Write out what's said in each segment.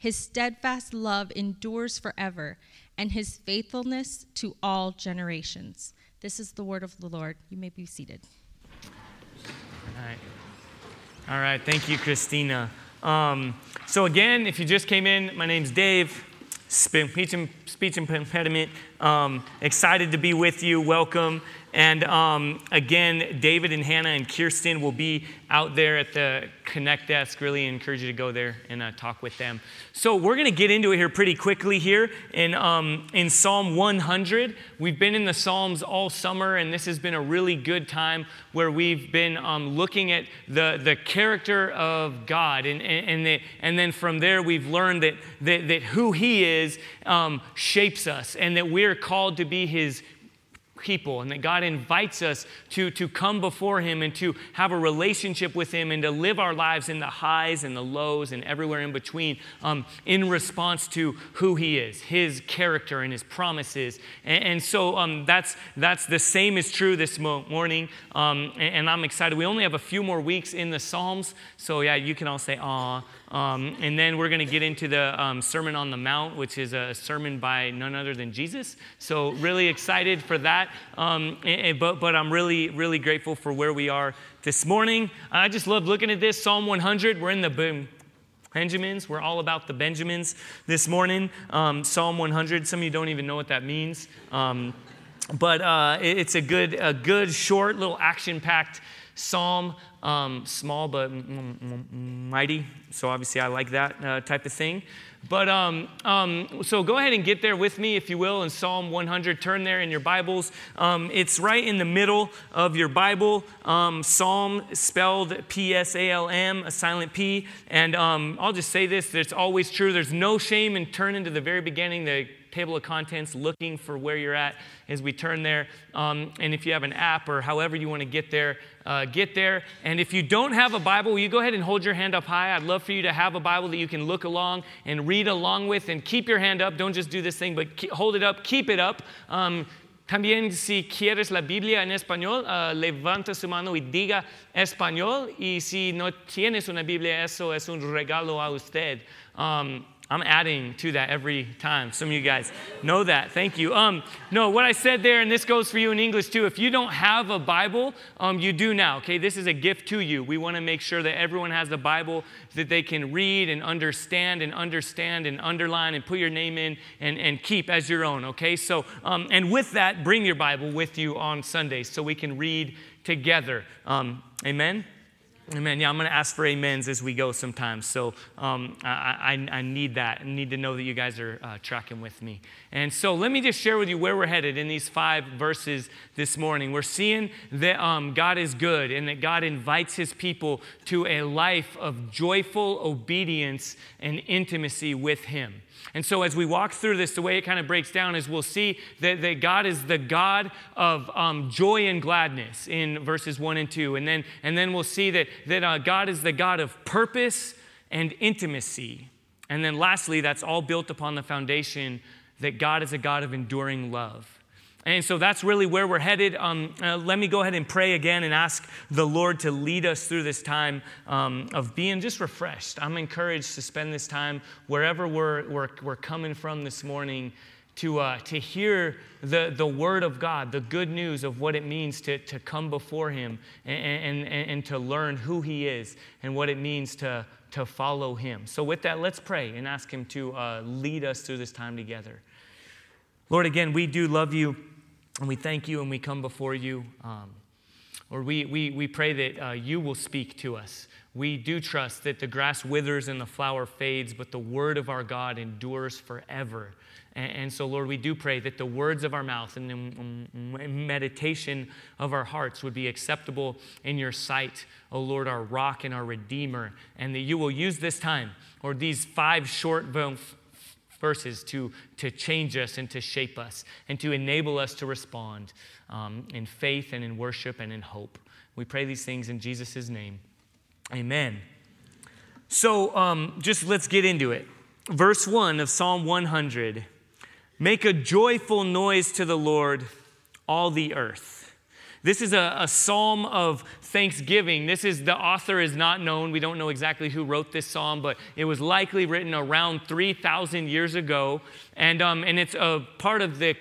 his steadfast love endures forever, and his faithfulness to all generations. This is the word of the Lord. You may be seated. All right. All right. Thank you, Christina. Um, so, again, if you just came in, my name's Dave, speech, speech impediment. Um, excited to be with you. Welcome. And um, again, David and Hannah and Kirsten will be out there at the Connect desk. Really encourage you to go there and uh, talk with them. So we're going to get into it here pretty quickly here in, um, in Psalm 100. We've been in the Psalms all summer, and this has been a really good time where we've been um, looking at the, the character of God. And, and, and, the, and then from there, we've learned that, that, that who He is um, shapes us and that we're called to be His people and that God invites us to, to come before Him and to have a relationship with Him and to live our lives in the highs and the lows and everywhere in between um, in response to who He is, His character and His promises. And, and so um, that's, that's the same is true this morning. Um, and, and, I'm excited. We only have a few more weeks in the Psalms. So, yeah, you can all say, aw. Um, and then we're going to get into the um, Sermon on the Mount, which is a sermon by none other than Jesus. So, really excited for that. Um, and, but, but I'm really, really grateful for where we are this morning. I just love looking at this Psalm 100. We're in the Benjamins. We're all about the Benjamins this morning. Um, Psalm 100. Some of you don't even know what that means. Um, but uh, it's a good, a good, short, little action packed psalm um, small but mighty. So obviously, I like that uh, type of thing. But um, um, so go ahead and get there with me, if you will, in Psalm 100. Turn there in your Bibles. Um, it's right in the middle of your Bible. Um, Psalm spelled P S A L M, a silent P. And um, I'll just say this: it's always true. There's no shame in turning to the very beginning, the table of contents, looking for where you're at as we turn there. Um, and if you have an app or however you want to get there, uh, get there. And if you don't have a Bible, you go ahead and hold your hand up high? I'd love for you to have a Bible that you can look along and read along with and keep your hand up. Don't just do this thing, but keep, hold it up, keep it up. Um, También si quieres la Biblia en español, uh, levanta su mano y diga español. Y si no tienes una Biblia, eso es un regalo a usted. Um, I'm adding to that every time. Some of you guys know that. Thank you. Um, no, what I said there, and this goes for you in English too. If you don't have a Bible, um, you do now. Okay, this is a gift to you. We want to make sure that everyone has a Bible that they can read and understand and understand and underline and put your name in and, and keep as your own. Okay, so um, and with that, bring your Bible with you on Sundays so we can read together. Um, amen. Amen. Yeah, I'm going to ask for amens as we go sometimes. So um, I, I, I, need that. I need to know that you guys are uh, tracking with me. And so let me just share with you where we're headed in these five verses this morning. We're seeing that um, God is good and that God invites his people to a life of joyful obedience and intimacy with him. And so, as we walk through this, the way it kind of breaks down is we'll see that, that God is the God of um, joy and gladness in verses 1 and 2. And then, and then we'll see that, that uh, God is the God of purpose and intimacy. And then, lastly, that's all built upon the foundation that God is a God of enduring love. And so that's really where we're headed. Um, uh, let me go ahead and pray again and ask the Lord to lead us through this time um, of being just refreshed. I'm encouraged to spend this time wherever we're, we're, we're coming from this morning to, uh, to hear the, the word of God, the good news of what it means to, to come before Him and, and, and to learn who He is and what it means to, to follow Him. So, with that, let's pray and ask Him to uh, lead us through this time together. Lord, again, we do love you. And we thank you and we come before you. Um, Lord, we, we, we pray that uh, you will speak to us. We do trust that the grass withers and the flower fades, but the word of our God endures forever. And, and so, Lord, we do pray that the words of our mouth and the meditation of our hearts would be acceptable in your sight, O oh Lord, our rock and our redeemer, and that you will use this time or these five short verses to, to change us and to shape us and to enable us to respond um, in faith and in worship and in hope. We pray these things in Jesus' name. Amen. So um, just let's get into it. Verse 1 of Psalm 100 Make a joyful noise to the Lord, all the earth. This is a, a, psalm of thanksgiving. This is the author is not known. We don't know exactly who wrote this psalm, but it was likely written around 3,000 years ago. And, um, and it's a part of the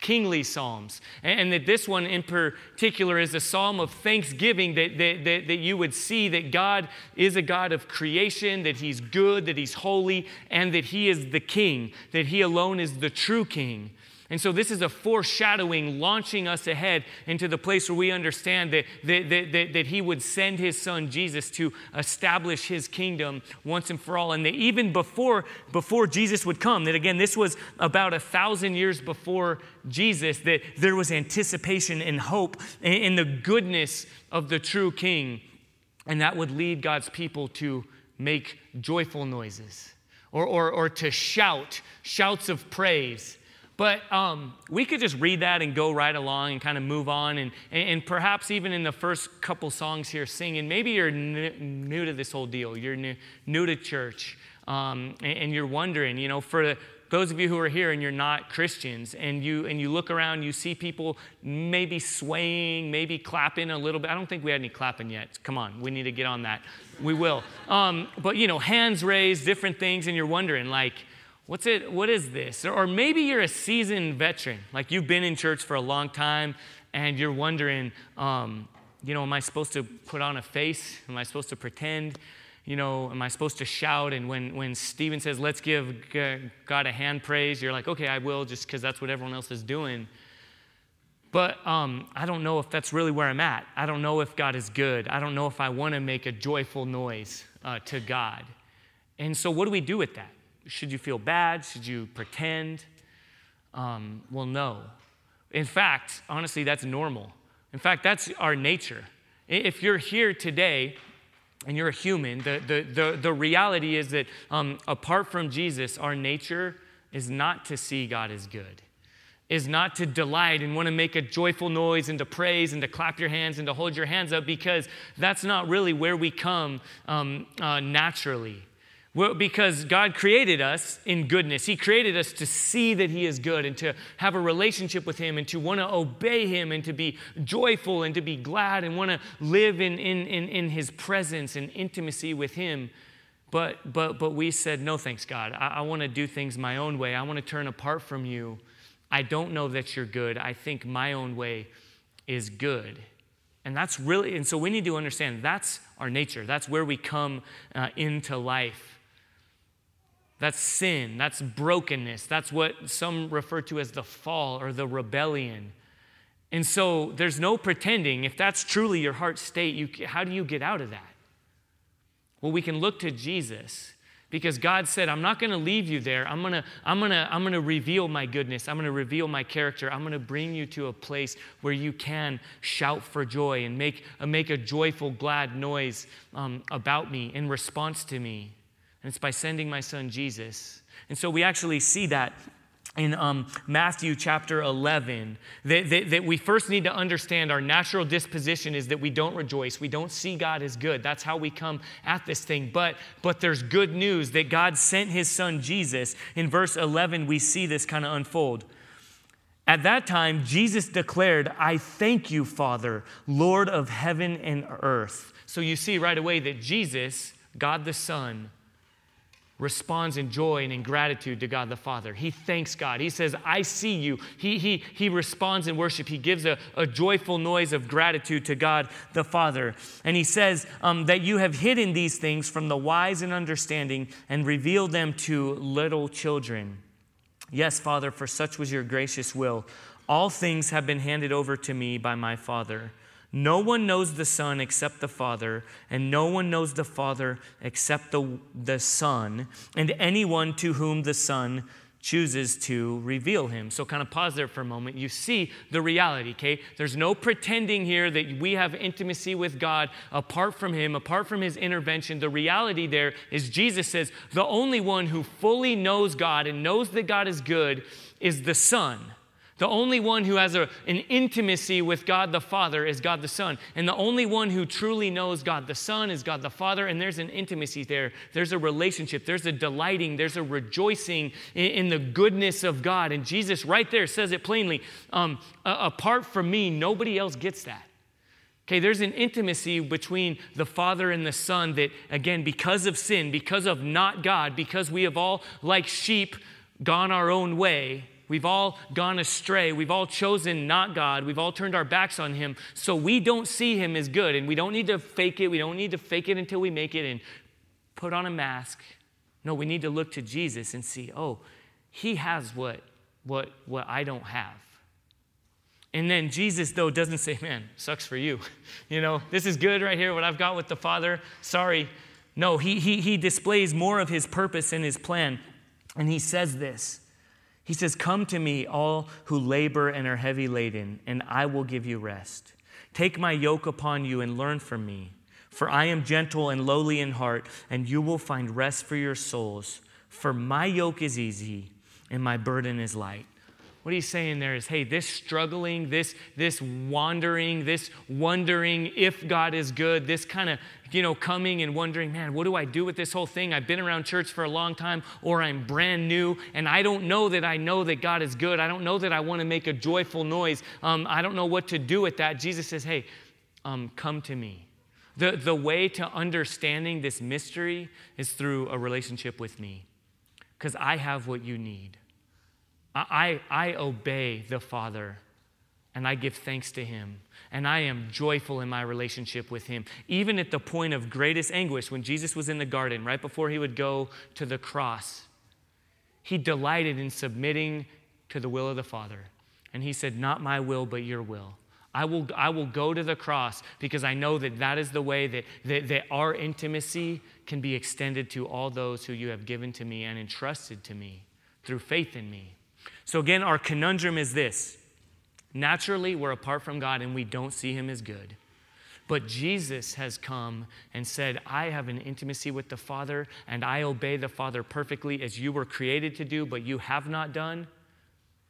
kingly psalms. And, and, that this one in particular is a psalm of thanksgiving that, that, that, that you would see that God is a God of creation, that He's good, that He's holy, and that He is the king, that He alone is the true king. And so, this is a foreshadowing, launching us ahead into the place where we understand that, that, that, that, He would send His Son Jesus to establish His kingdom once and for all. And that even before, before Jesus would come, that again, this was about a thousand years before Jesus, that there was anticipation and hope in the goodness of the true King. And that would lead God's people to make joyful noises or, or, or to shout, shouts of praise but um, we could just read that and go right along and kind of move on. And, and perhaps even in the first couple songs here singing, maybe you're n- new to this whole deal. You're new, new to church. Um, and, and, you're wondering, you know, for those of you who are here and you're not Christians, and you, and you look around, you see people maybe swaying, maybe clapping a little bit. I don't think we had any clapping yet. Come on, we need to get on that. We will. Um, but, you know, hands raised, different things, and you're wondering, like, What's it, what is this? Or maybe you're a seasoned veteran, like you've been in church for a long time and you're wondering, um, you know, am I supposed to put on a face? Am I supposed to pretend? You know, am I supposed to shout? And when, when Stephen says, let's give God a hand praise, you're like, okay, I will, just because that's what everyone else is doing. But um, I don't know if that's really where I'm at. I don't know if God is good. I don't know if I want to make a joyful noise uh, to God. And so, what do we do with that? Should you feel bad? Should you pretend? Um, well, no. In fact, honestly, that's normal. In fact, that's our nature. If you're here today and you're a human, the, the, the, the reality is that um, apart from Jesus, our nature is not to see God as good, is not to delight and want to make a joyful noise and to praise and to clap your hands and to hold your hands up because that's not really where we come um, uh, naturally. Well, because God created us in goodness. He created us to see that He is good and to have a relationship with Him and to want to obey Him and to be joyful and to be glad and want to live in, in, in, in His presence and intimacy with Him. But, but, but we said, no thanks, God. I, I want to do things my own way. I want to turn apart from you. I don't know that you're good. I think my own way is good. And that's really, and so we need to understand that's our nature. That's where we come uh, into life. That's sin. That's brokenness. That's what some refer to as the fall or the rebellion. And so there's no pretending. If that's truly your heart state, you, how do you get out of that? Well, we can look to Jesus because God said, I'm not going to leave you there. I'm going to I'm going to I'm going to reveal my goodness. I'm going to reveal my character. I'm going to bring you to a place where you can shout for joy and make, make a joyful, glad noise um, about me in response to me. And it's by sending my son Jesus. And so we actually see that in um, Matthew chapter 11 that, that, that, we first need to understand our natural disposition is that we don't rejoice. We don't see God as good. That's how we come at this thing. But, but there's good news that God sent his son Jesus. In verse 11, we see this kind of unfold. At that time, Jesus declared, I thank you, Father, Lord of heaven and earth. So you see right away that Jesus, God the Son, responds in joy and in gratitude to God the Father. He thanks God. He says, I see you. He, he, he responds in worship. He gives a, a joyful noise of gratitude to God the Father. And he says um, that you have hidden these things from the wise and understanding and revealed them to little children. Yes, Father, for such was your gracious will. All things have been handed over to me by my Father. No one knows the Son except the Father, and no one knows the Father except the, the Son, and anyone to whom the Son chooses to reveal him. So, kind of pause there for a moment. You see the reality, okay? There's no pretending here that we have intimacy with God apart from him, apart from his intervention. The reality there is Jesus says the only one who fully knows God and knows that God is good is the Son. The only one who has a, an intimacy with God the Father is God the Son. And the only one who truly knows God the Son is God the Father. And there's an intimacy there. There's a relationship. There's a delighting. There's a rejoicing in, in the goodness of God. And Jesus, right there, says it plainly um, apart from me, nobody else gets that. Okay, there's an intimacy between the Father and the Son that, again, because of sin, because of not God, because we have all, like sheep, gone our own way, We've all gone astray. We've all chosen not God. We've all turned our backs on Him. So we don't see Him as good. And we don't need to fake it. We don't need to fake it until we make it and put on a mask. No, we need to look to Jesus and see, oh, He has what, what, what I don't have. And then Jesus, though, doesn't say, man, sucks for you. You know, this is good right here, what I've got with the Father. Sorry. No, he, he, he displays more of his purpose and his plan. And he says this he says, Come to me, all who labor and are heavy laden, and I will give you rest. Take my yoke upon you and learn from me, for I am gentle and lowly in heart, and you will find rest for your souls. For my yoke is easy and my burden is light. What he's saying there is, hey, this struggling, this, this wandering, this wondering if God is good, this kind of, you know, coming and wondering, man, what do I do with this whole thing? I've been around church for a long time, or I'm brand new, and I don't know that I know that God is good. I don't know that I want to make a joyful noise. Um, I don't know what to do with that. Jesus says, hey, um, come to me. The, the way to understanding this mystery is through a relationship with me, because I have what you need. I, I obey the Father and I give thanks to Him. And I am joyful in my relationship with Him. Even at the point of greatest anguish, when Jesus was in the garden, right before He would go to the cross, He delighted in submitting to the will of the Father. And He said, Not my will, but your will. I will, I will go to the cross because I know that that is the way that, that, that our intimacy can be extended to all those who you have given to me and entrusted to me through faith in me. So, again, our conundrum is this naturally, we're apart from God and we don't see Him as good. But Jesus has come and said, I have an intimacy with the Father and I obey the Father perfectly as you were created to do, but you have not done.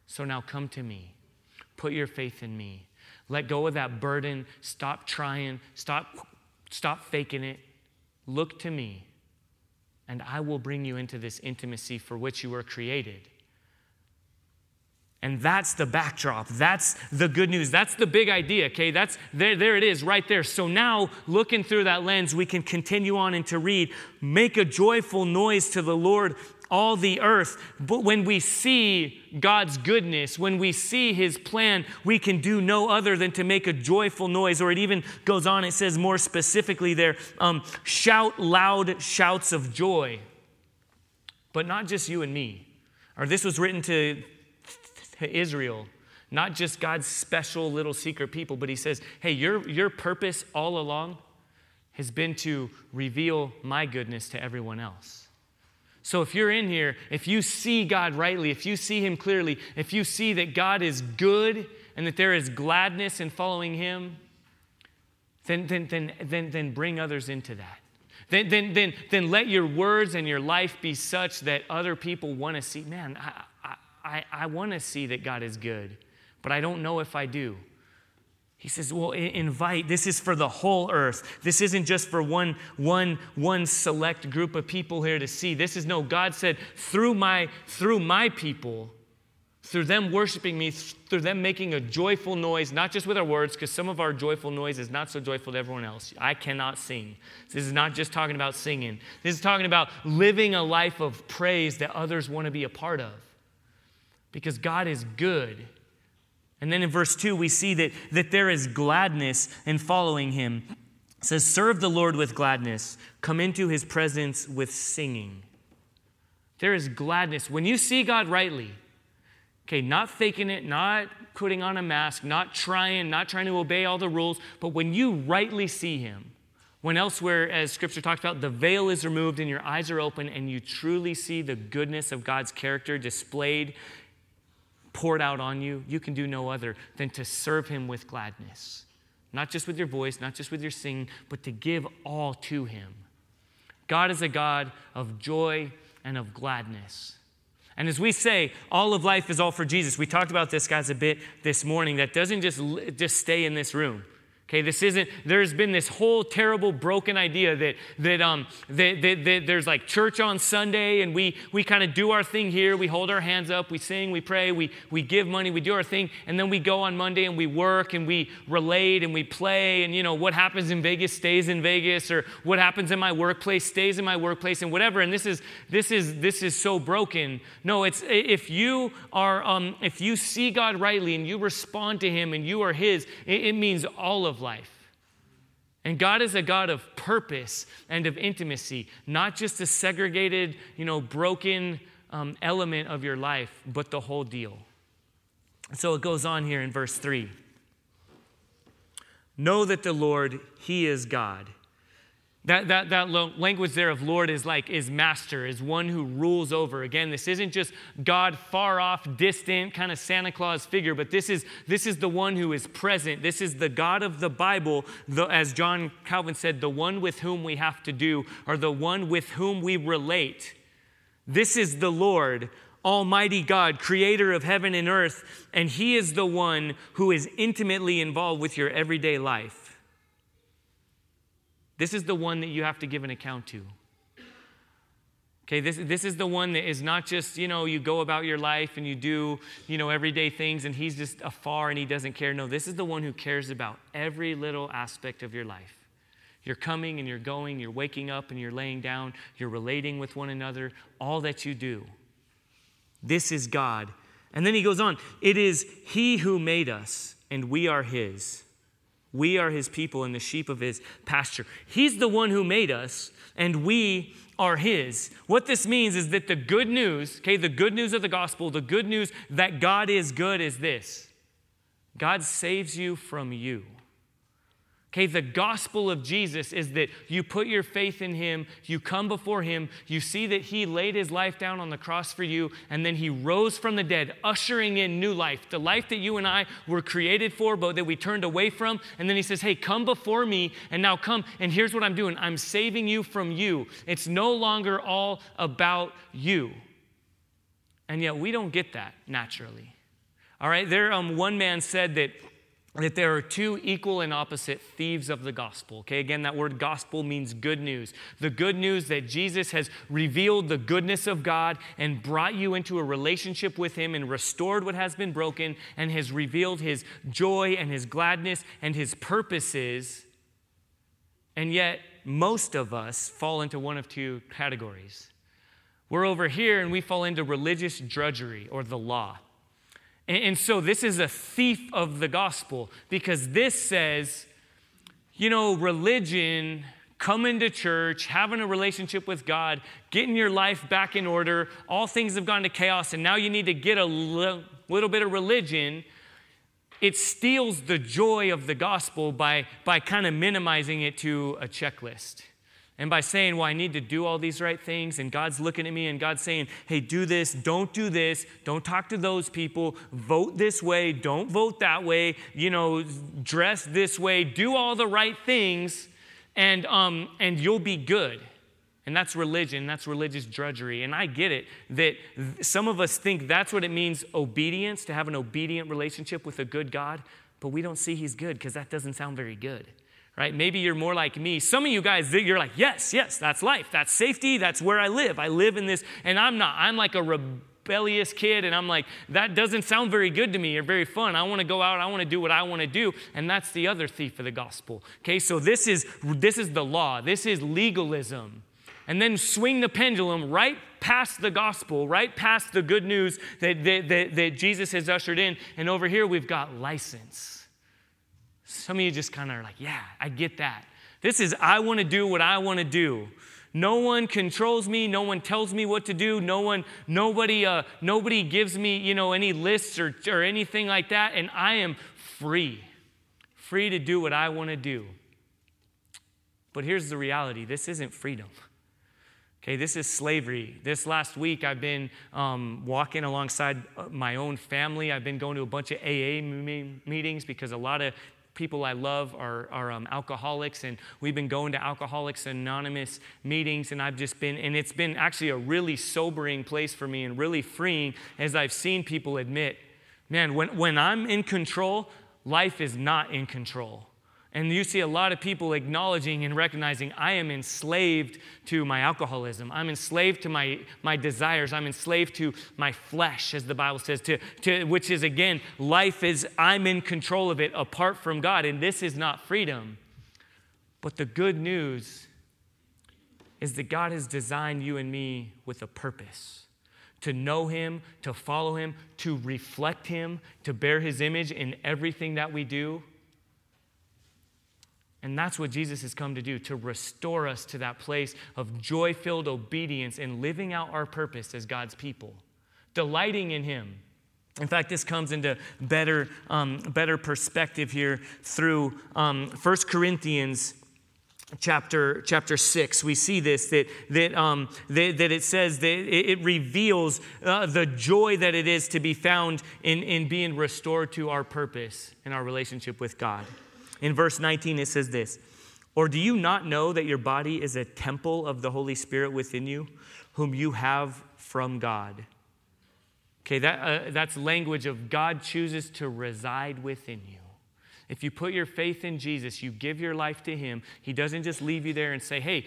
So now come to me. Put your faith in me. Let go of that burden. Stop trying. Stop, stop faking it. Look to me, and I will bring you into this intimacy for which you were created. And that's the backdrop. That's the good news. That's the big idea, okay? That's there, there it is right there. So now, looking through that lens, we can continue on and to read, make a joyful noise to the Lord, all the earth. But when we see God's goodness, when we see his plan, we can do no other than to make a joyful noise. Or it even goes on, it says more specifically there, um, shout loud shouts of joy. But not just you and me. Or this was written to to Israel, not just God's special little secret people, but he says, hey, your, your purpose all along has been to reveal my goodness to everyone else. So if you're in here, if you see God rightly, if you see him clearly, if you see that God is good and that there is gladness in following him, then, then, then, then, then bring others into that. Then, then, then, then let your words and your life be such that other people want to see, man, I, I, I want to see that God is good, but I don't know if I do. He says, Well, invite. This is for the whole earth. This isn't just for one, one, one select group of people here to see. This is no, God said, through my, through my people, through them worshiping me, through them making a joyful noise, not just with our words, because some of our joyful noise is not so joyful to everyone else. I cannot sing. This is not just talking about singing, this is talking about living a life of praise that others want to be a part of because God is good. And then in verse 2, we see that, that there is gladness in following him. It says, Serve the Lord with gladness, come into his presence with singing. There is gladness. When you see God rightly, Okay, not faking it, not putting on a mask, not trying, not trying to obey all the rules, but when you rightly see him, when elsewhere, as scripture talks about, the veil is removed and your eyes are open and you truly see the goodness of God's character displayed, poured out on you, you can do no other than to serve him with gladness. Not just with your voice, not just with your singing, but to give all to him. God is a God of joy and of gladness. And as we say, all of life is all for Jesus. We talked about this, guys, a bit this morning. That doesn't just, just stay in this room. Okay, this isn't, there's been this whole terrible broken idea that, that, um, that, that, that there's like church on Sunday and we, we kind of do our thing here. We hold our hands up, we sing, we pray, we, we give money, we do our thing. And then we go on Monday and we work and we relate and we play. And, you know, what happens in Vegas stays in Vegas or what happens in my workplace stays in my workplace and whatever. And this is, this is, this is so broken. No, it's, if you are, um, if you see God rightly and you respond to Him and you are His, it, it means all life. And God is a God of purpose and of intimacy, not just a segregated, you know, broken um, element of your life, but the whole deal. So it goes on here in verse 3. Know that the Lord, He is God. That, that, that language there of Lord is like, is master, is one who rules over. Again, this isn't just God far off, distant, kind of Santa Claus figure, but this is, this is the one who is present. This is the God of the Bible, the, as John Calvin said, the one with whom we have to do, or the one with whom we relate. This is the Lord, Almighty God, creator of heaven and earth, and He is the one who is intimately involved with your everyday life. This is the one that you have to give an account to. Okay, this, this is the one that is not just, you know, you go about your life and you do, you know, everyday things and he's just afar and he doesn't care. No, this is the one who cares about every little aspect of your life. You're coming and you're going, you're waking up and you're laying down, you're relating with one another, all that you do. This is God. And then he goes on, it is he who made us and we are his. We are his people and the sheep of his pasture. He's the one who made us, and we are his. What this means is that the good news, okay, the good news of the gospel, the good news that God is good is this God saves you from you. Okay, the gospel of Jesus is that you put your faith in him, you come before him, you see that he laid his life down on the cross for you, and then he rose from the dead, ushering in new life, the life that you and I were created for, but that we turned away from. And then he says, Hey, come before me, and now come, and here's what I'm doing I'm saving you from you. It's no longer all about you. And yet we don't get that naturally. All right, there, um, one man said that that there are two equal and opposite thieves of the gospel. Okay, again, that word gospel means good news. The good news that Jesus has revealed the goodness of God and brought you into a relationship with Him and restored what has been broken and has revealed His joy and His gladness and His purposes. And yet, most of us fall into one of two categories. We're over here and we fall into religious drudgery or the law. And, and so this is a thief of the gospel because this says, you know, religion, coming to church, having a relationship with God, getting your life back in order, all things have gone to chaos, and now you need to get a little bit of religion. It steals the joy of the gospel by, by kind of minimizing it to a checklist. And by saying, well, I need to do all these right things, and God's looking at me and God's saying, hey, do this, don't do this, don't talk to those people, vote this way, don't vote that way, you know, dress this way, do all the right things, and, um, and you'll be good. And that's religion, that's religious drudgery. And I get it that some of us think that's what it means obedience, to have an obedient relationship with a good God, but we don't see He's good because that doesn't sound very good right? Maybe you're more like me. Some of you guys, you're like, yes, yes, that's life. That's safety. That's where I live. I live in this, and I'm not. I'm like a rebellious kid, and I'm like, that doesn't sound very good to me or very fun. I want to go out. I want to do what I want to do, and that's the other thief of the gospel. Okay, so this is this is the law. This is legalism. And then swing the pendulum right past the gospel, right past the good news that, that, that, that Jesus has ushered in. And over here, we've got license. Some of you just kind of are like, yeah, I get that. This is, I want to do what I want to do. No one controls me. No one tells me what to do. No one, nobody, uh, nobody gives me, you know, any lists or, or anything like that. And I am free, free to do what I want to do. But here's the reality this isn't freedom. Okay, this is slavery. This last week, I've been um, walking alongside uh, my own family. I've been going to a bunch of AA meetings because a lot of people I love are, are um, alcoholics, and we've been going to Alcoholics Anonymous meetings, and I've just been, and it's been actually a really sobering place for me and really freeing as I've seen people admit, man, when, when I'm in control, life is not in control. And you see a lot of people acknowledging and recognizing I am enslaved to my alcoholism. I'm enslaved to my, my desires. I'm enslaved to my flesh, as the Bible says, to, to, which is again, life is I'm in control of it apart from God. And this is not freedom. But the good news is that God has designed you and me with a purpose to know Him, to follow Him, to reflect Him, to bear His image in everything that we do. And that's what Jesus has come to do to restore us to that place of joy filled obedience and living out our purpose as God's people, delighting in Him. In fact, this comes into better, um, better perspective here through um, 1 Corinthians chapter, chapter 6 we see this that, that, um, that, that it says that it, reveals uh, the joy that it is to be found in, in being restored to our purpose in our relationship with god in verse 19, it says this Or do you not know that your body is a temple of the Holy Spirit within you, whom you have from God? Okay, that, uh, that's language of God chooses to reside within you. If you put your faith in Jesus, you give your life to Him, He doesn't just leave you there and say, hey,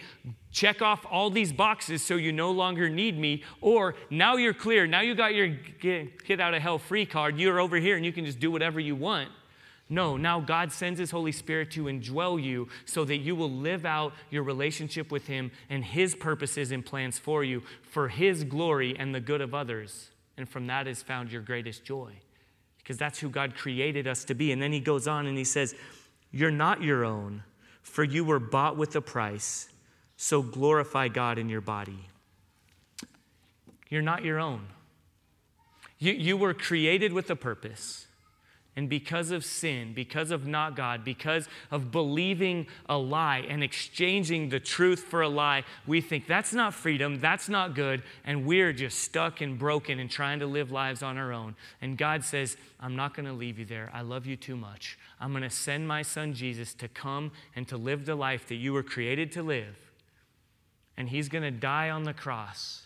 check off all these boxes so you no longer need me, or now you're clear, now you got your get out of hell free card, you're over here and you can just do whatever you want. No, now God sends His Holy Spirit to indwell you so that you will live out your relationship with Him and His purposes and plans for you for His glory and the good of others. And from that is found your greatest joy because that's who God created us to be. And then He goes on and He says, You're not your own, for you were bought with a price. So glorify God in your body. You're not your own. You, you were created with a purpose. And because of sin, because of not God, because of believing a lie and exchanging the truth for a lie, we think that's not freedom, that's not good, and we're just stuck and broken and trying to live lives on our own. And God says, I'm not going to leave you there. I love you too much. I'm going to send my son Jesus to come and to live the life that you were created to live. And he's going to die on the cross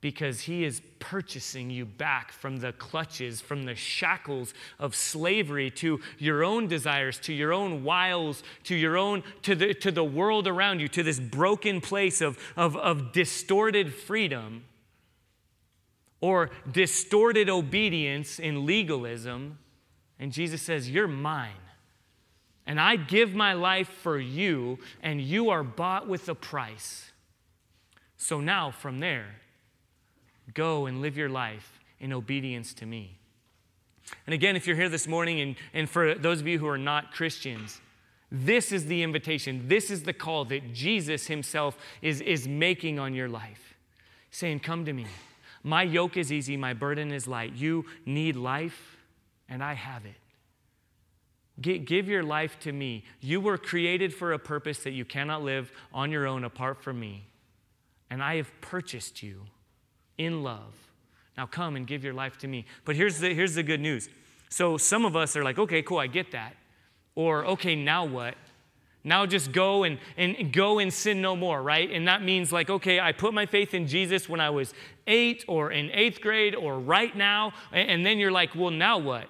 because he is purchasing you back from the clutches, from the shackles of slavery to your own desires, to your own wiles, to your own, to the, to the world around you, to this broken place of, of, of distorted freedom or distorted obedience in legalism. And Jesus says, You're mine. And I give my life for you, and you are bought with a price. So now, from there, Go and live your life in obedience to me. And again, if you're here this morning, and, and for those of you who are not Christians, this is the invitation. This is the call that Jesus himself is, is making on your life, saying, Come to me. My yoke is easy, my burden is light. You need life, and I have it. Give your life to me. You were created for a purpose that you cannot live on your own apart from me. And I have purchased you in love. Now come and give your life to me. But here's the, here's the good news. So some of us are like, okay, cool, I get that. Or, okay, now what? Now just go and, and go and sin no more, right? And that means like, okay, I put my faith in Jesus when I was eight or in eighth grade or right now. And then you're like, well, now what?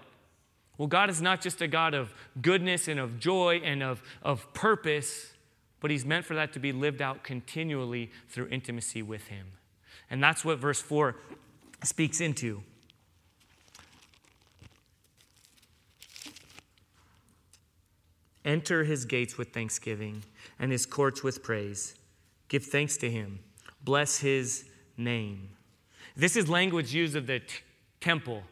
Well, God is not just a God of goodness and of joy and of, of purpose, but He's meant for that to be lived out continually through intimacy with Him. And that's what verse 4 speaks into. Enter his gates with thanksgiving and his courts with praise. Give thanks to him. Bless his name. This is language used of the t- temple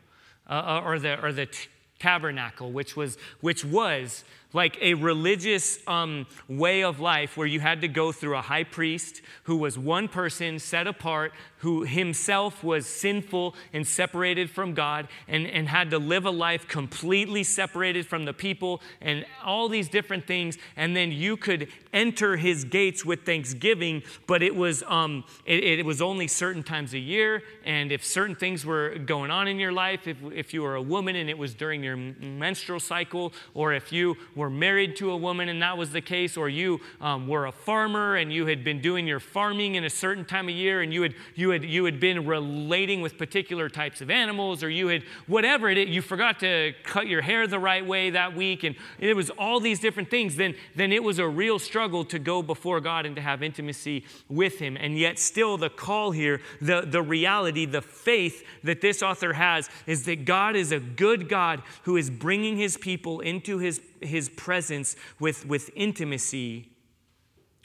uh, uh or the, or the t- tabernacle, which was, which was like a religious um, way of life where you had to go through a high priest who was one person set apart, who himself was sinful and separated from God and, and had to live a life completely separated from the people and all these different things. And then you could enter his gates with thanksgiving, but it was, um, it, it was only certain times a year. And if certain things were going on in your life, if, if you were a woman and it was during your menstrual cycle, or if you were married to a woman and that was the case, or you um, were a farmer and you had been doing your farming in a certain time of year and you had, you had, you had been relating with particular types of animals, or you had whatever it is, you forgot to cut your hair the right way that week, and it was all these different things, then, then it was a real struggle to go before God and to have intimacy with Him. And yet, still, the call here, the, the reality, the faith that this author has is that God is a good God who is bringing His people into His, his presence with, with intimacy.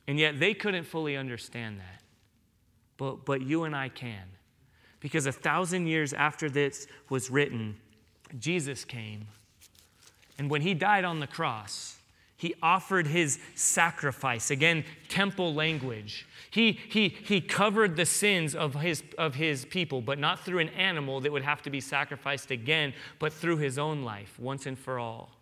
And yet, they couldn't fully understand that but, but you and I can. Because a thousand years after this was written, Jesus came. And when he died on the cross, he offered his sacrifice. Again, temple language. He, he, he covered the sins of his, of his people, but not through an animal that would have to be sacrificed again, but through his own life, once and for all.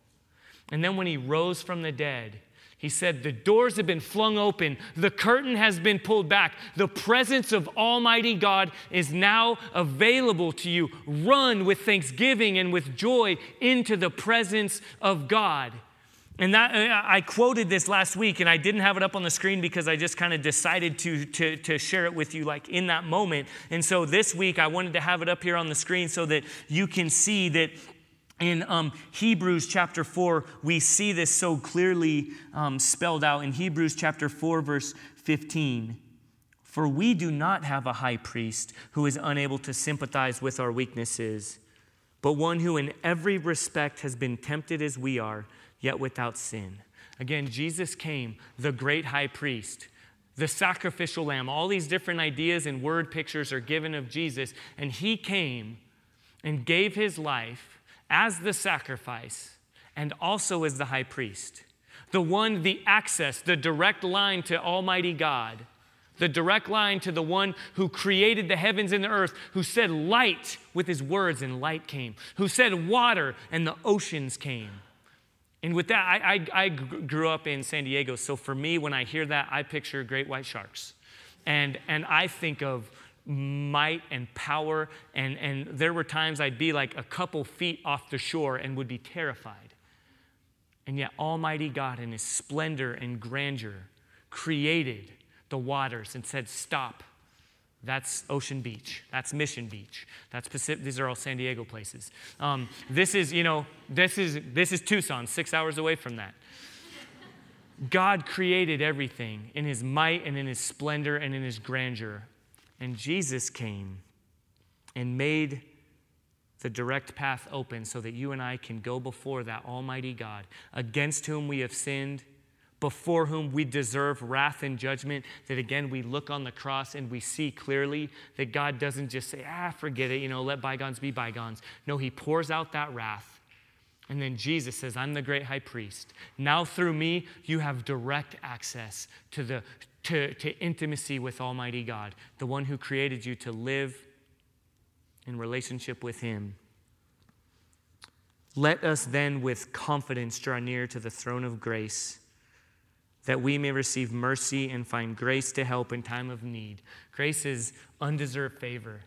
And then when he rose from the dead, he said, The doors have been flung open, the curtain has been pulled back. The presence of Almighty God is now available to you. Run with thanksgiving and with joy into the presence of God. And that, uh, I quoted this last week, and I didn't have it up on the screen because I just kind of decided to, to, to share it with you like in that moment. And so this week, I wanted to have it up here on the screen so that you can see that in um, Hebrews chapter 4, we see this so clearly um, spelled out in Hebrews chapter 4, verse 15. For we do not have a high priest who is unable to sympathize with our weaknesses, but one who in every respect has been tempted as we are, yet without sin. Again, Jesus came, the great high priest, the sacrificial lamb. All these different ideas and word pictures are given of Jesus, and he came and gave his life as the sacrifice and also as the high priest. The one, the access, the direct line to Almighty God, the direct line to the one who created the heavens and the earth, who said light with his words and light came, who said water and the oceans came. And with that, I, I, I grew up in San Diego, so for me, when I hear that, I picture great white sharks. And, and I think of might and power. And, and there were times I'd be like a couple feet off the shore and would be terrified. And yet, Almighty God, in His splendor and grandeur, created the waters and said, Stop. That's Ocean Beach. That's Mission Beach. That's Pacific. These are all San Diego places. Um, this is, you know, this is this is Tucson, six hours away from that. God created everything in His might and in His splendor and in His grandeur. And Jesus came and made the direct path open so that you and I can go before that Almighty God, against whom we have sinned, before whom we deserve wrath and judgment. That again, we look on the cross and we see clearly that God doesn't just say, ah, forget it, you know, let bygones be bygones. No, He pours out that wrath. And then Jesus says, I'm the great high priest. Now, through me, you have direct access to the, to, to intimacy with Almighty God, the one who created you to live in relationship with Him. Let us then with confidence draw near to the throne of grace that we may receive mercy and find grace to help in time of need. Grace is undeserved favor.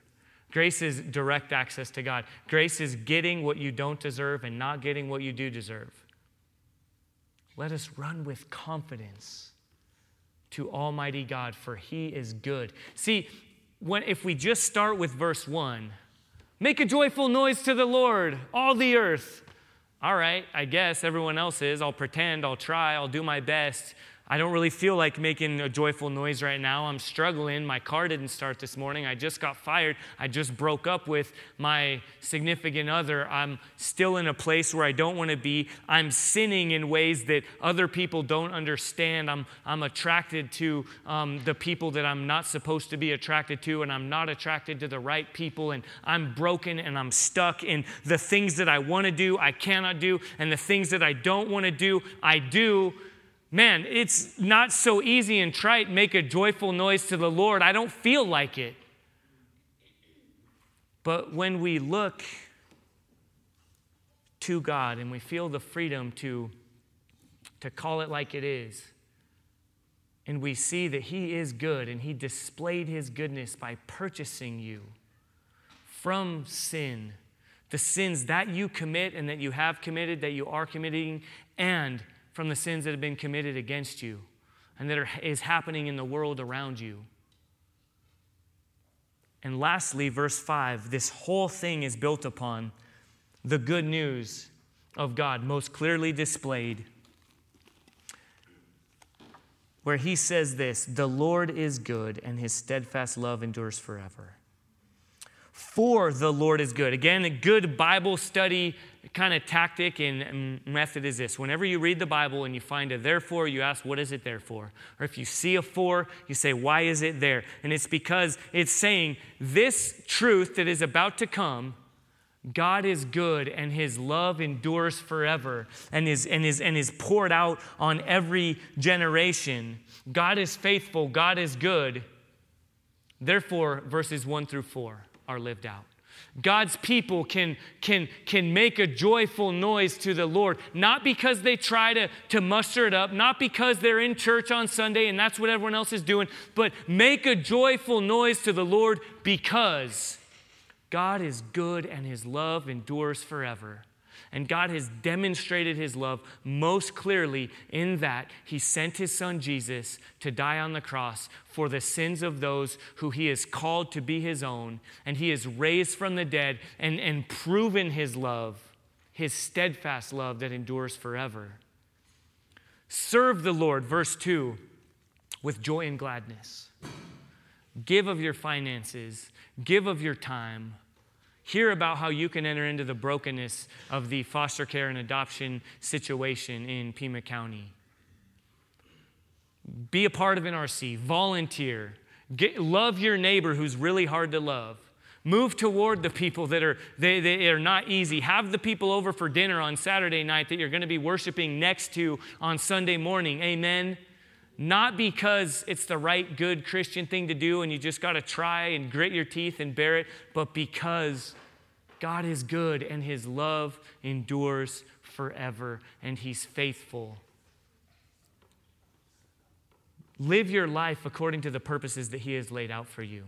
Grace is direct access to God. Grace is getting what you don't deserve and not getting what you do deserve. Let us run with confidence to Almighty God, for he is good. See, when, if we just start with verse 1, make a joyful noise to the Lord, all the earth. All right, I guess everyone else is. I'll pretend, I'll try, I'll do my best. I don't really feel like making a joyful noise right now. I'm struggling. My car didn't start this morning. I just got fired. I just broke up with my significant other. I'm still in a place where I don't want to be. I'm sinning in ways that other people don't understand. I'm, I'm attracted to um, the people that I'm not supposed to be attracted to, and I'm not attracted to the right people. And I'm broken and I'm stuck in the things that I want to do, I cannot do, and the things that I don't want to do, I do Man, it's not so easy and trite, make a joyful noise to the Lord. I don't feel like it. But when we look to God and we feel the freedom to, to call it like it is, and we see that He is good and He displayed His goodness by purchasing you from sin, the sins that you commit and that you have committed, that you are committing, and from the sins that have been committed against you and that are, is happening in the world around you. And lastly, verse 5 this whole thing is built upon the good news of God, most clearly displayed, where he says this The Lord is good, and his steadfast love endures forever. For the Lord is good. Again, a good Bible study kind of tactic and method is this whenever you read the Bible and you find a therefore, you ask, what is it there for? Or if you see a for, you say, why is it there? And it's because it's saying this truth that is about to come. God is good and his love endures forever and is, and, is, and is poured out on every generation. God is faithful, God is good. Therefore, verses 1 through 4 are lived out. God's people can, can, can make a joyful noise to the Lord, not because they try to, to muster it up, not because they're in church on Sunday and that's what everyone else is doing, but make a joyful noise to the Lord because God is good and his love endures forever. And God has demonstrated his love most clearly in that he sent his son Jesus to die on the cross for the sins of those who he has called to be his own. And he has raised from the dead and, and proven his love, his steadfast love that endures forever. Serve the Lord, verse 2, with joy and gladness. Give of your finances, give of your time Hear about how you can enter into the brokenness of the foster care and adoption situation in Pima County. Be a part of NRC, volunteer, Get, love your neighbor who's really hard to love. Move toward the people that are they, they are not easy. Have the people over for dinner on Saturday night that you're going to be worshiping next to on Sunday morning. Amen. Not because it's the right, good Christian thing to do and you just got to try and grit your teeth and bear it, but because God is good and his love endures forever and he's faithful. Live your life according to the purposes that he has laid out for you.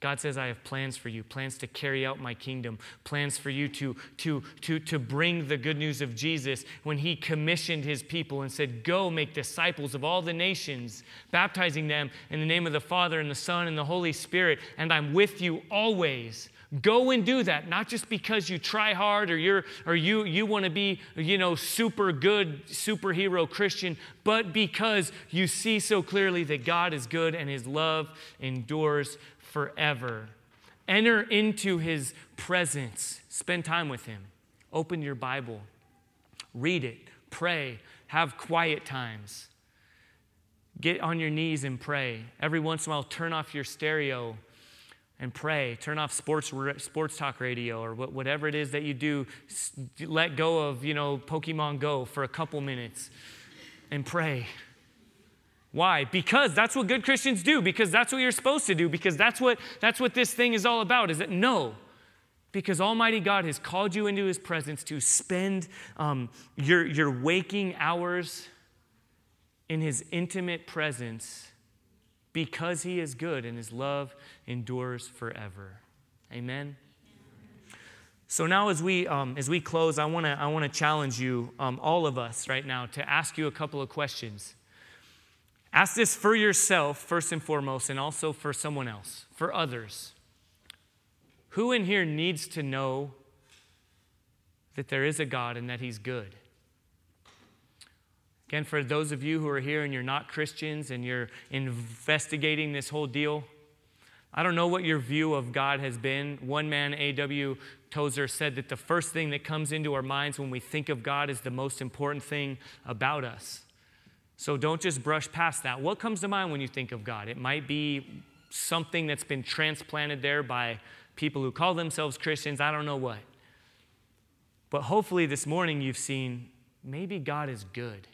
God says, I have plans for you, plans to carry out my kingdom, plans for you to, to, to, to bring the good news of Jesus. When he commissioned his people and said, Go make disciples of all the nations, baptizing them in the name of the Father and the Son and the Holy Spirit, and I'm with you always. Go and do that, not just because you try hard or you're or you you want to be, you know, super good superhero Christian, but because you see so clearly that God is good and his love endures forever. Enter into his presence. Spend time with him. Open your Bible. Read it. Pray. Have quiet times. Get on your knees and pray. Every once in a while, turn off your stereo and pray. Turn off sports, sports talk radio or whatever it is that you do. Let go of, you know, Pokemon Go for a couple minutes and pray. Why? Because that's what good Christians do, because that's what you're supposed to do, because that's what, that's what this thing is all about, is that no, because Almighty God has called you into His presence to spend um, your, your waking hours in His intimate presence because he is good and his love endures forever. Amen. So now, as we um, as we close, I want to I want to challenge you, um, all of us, right now, to ask you a couple of questions. Ask this for yourself first and foremost, and also for someone else, for others. Who in here needs to know that there is a God and that He's good? Again, for those of you who are here and you're not Christians and you're investigating this whole deal, I don't know what your view of God has been. One man, A.W. Tozer, said that the first thing that comes into our minds when we think of God is the most important thing about us. So don't just brush past that. What comes to mind when you think of God? It might be something that's been transplanted there by people who call themselves Christians. I don't know what. But hopefully this morning you've seen maybe God is good.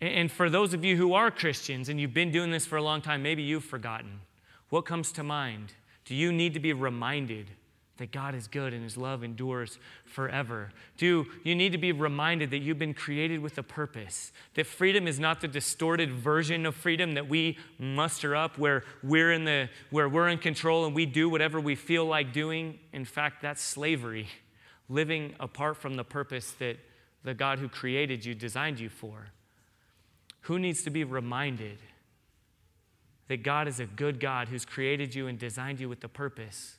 And for those of you who are Christians and you've been doing this for a long time, maybe you've forgotten. What comes to mind? Do you need to be reminded that God is good and his love endures forever? Do you need to be reminded that you've been created with a purpose? That freedom is not the distorted version of freedom that we muster up where we're in the where we're in control and we do whatever we feel like doing. In fact, that's slavery, living apart from the purpose that the God who created you designed you for. Who needs to be reminded that God is a good God who's created you and designed you with a purpose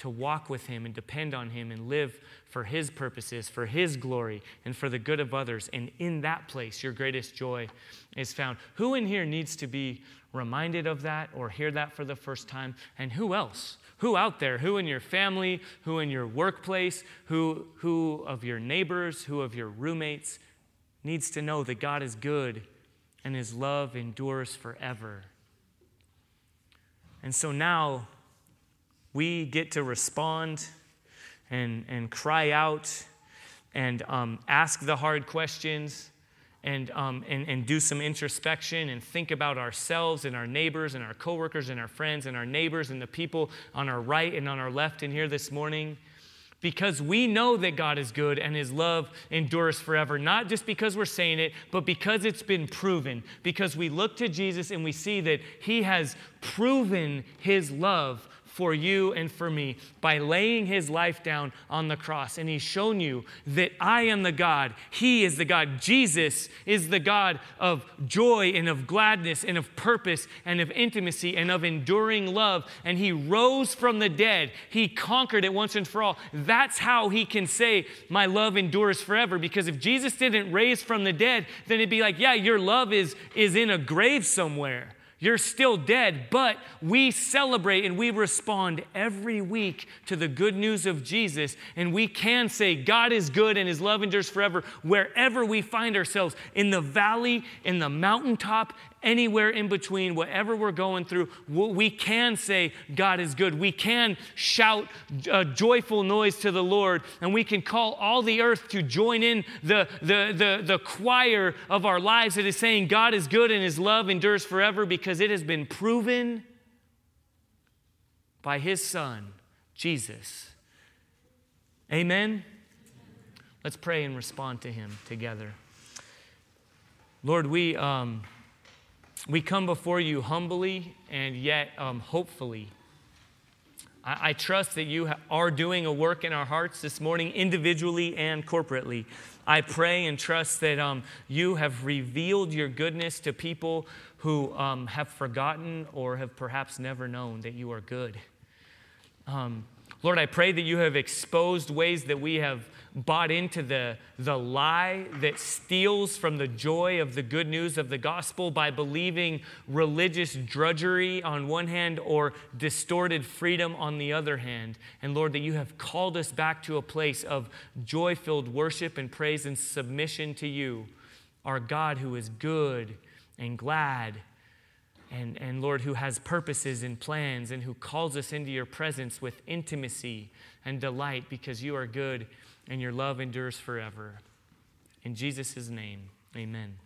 to walk with Him and depend on Him and live for His purposes, for His glory, and for the good of others. And in that place, your greatest joy is found. Who in here needs to be reminded of that or hear that for the first time? And who else? Who out there? Who in your family? Who in your workplace? Who, who of your neighbors? Who of your roommates needs to know that God is good and His love endures forever? And so now, we get to respond and, and cry out and um, ask the hard questions and, um, and, and do some introspection and think about ourselves and our neighbors and our coworkers and our friends and our neighbors and the people on our right and on our left in here this morning because we know that God is good and his love endures forever, not just because we're saying it, but because it's been proven. Because we look to Jesus and we see that he has proven his love for you and for me by laying his life down on the cross. And he's shown you that I am the God. He is the God. Jesus is the God of joy and of gladness and of purpose and of intimacy and of enduring love. And he rose from the dead. He conquered it once and for all. That's how he can say, My love endures forever. Because if Jesus didn't raise from the dead, then it'd be like, Yeah, your love is, is in a grave somewhere. You're still dead, but we celebrate and we respond every week to the good news of Jesus. And we can say, God is good and his love endures forever wherever we find ourselves in the valley, in the mountaintop, anywhere in between, whatever we're going through, we can say, God is good. We can shout a joyful noise to the Lord, and we can call all the earth to join in the, the, the, the choir of our lives that is saying, God is good and his love endures forever because it has been proven by his Son, Jesus. Amen? Let's pray and respond to him together. Lord, we. Um, we come before you humbly and yet um, hopefully. I, I, trust that you are doing a work in our hearts this morning, individually and corporately. I pray and trust that um, you have revealed your goodness to people who um, have forgotten or have perhaps never known that you are good. Um, Lord, I pray that you have exposed ways that we have bought into the, the lie that steals from the joy of the good news of the gospel by believing religious drudgery on one hand or distorted freedom on the other hand. And Lord, that you have called us back to a place of joy filled worship and praise and submission to you, our God who is good and glad. And, and Lord, who has purposes and plans and who calls us into your presence with intimacy and delight because you are good and your love endures forever. In Jesus' name, amen.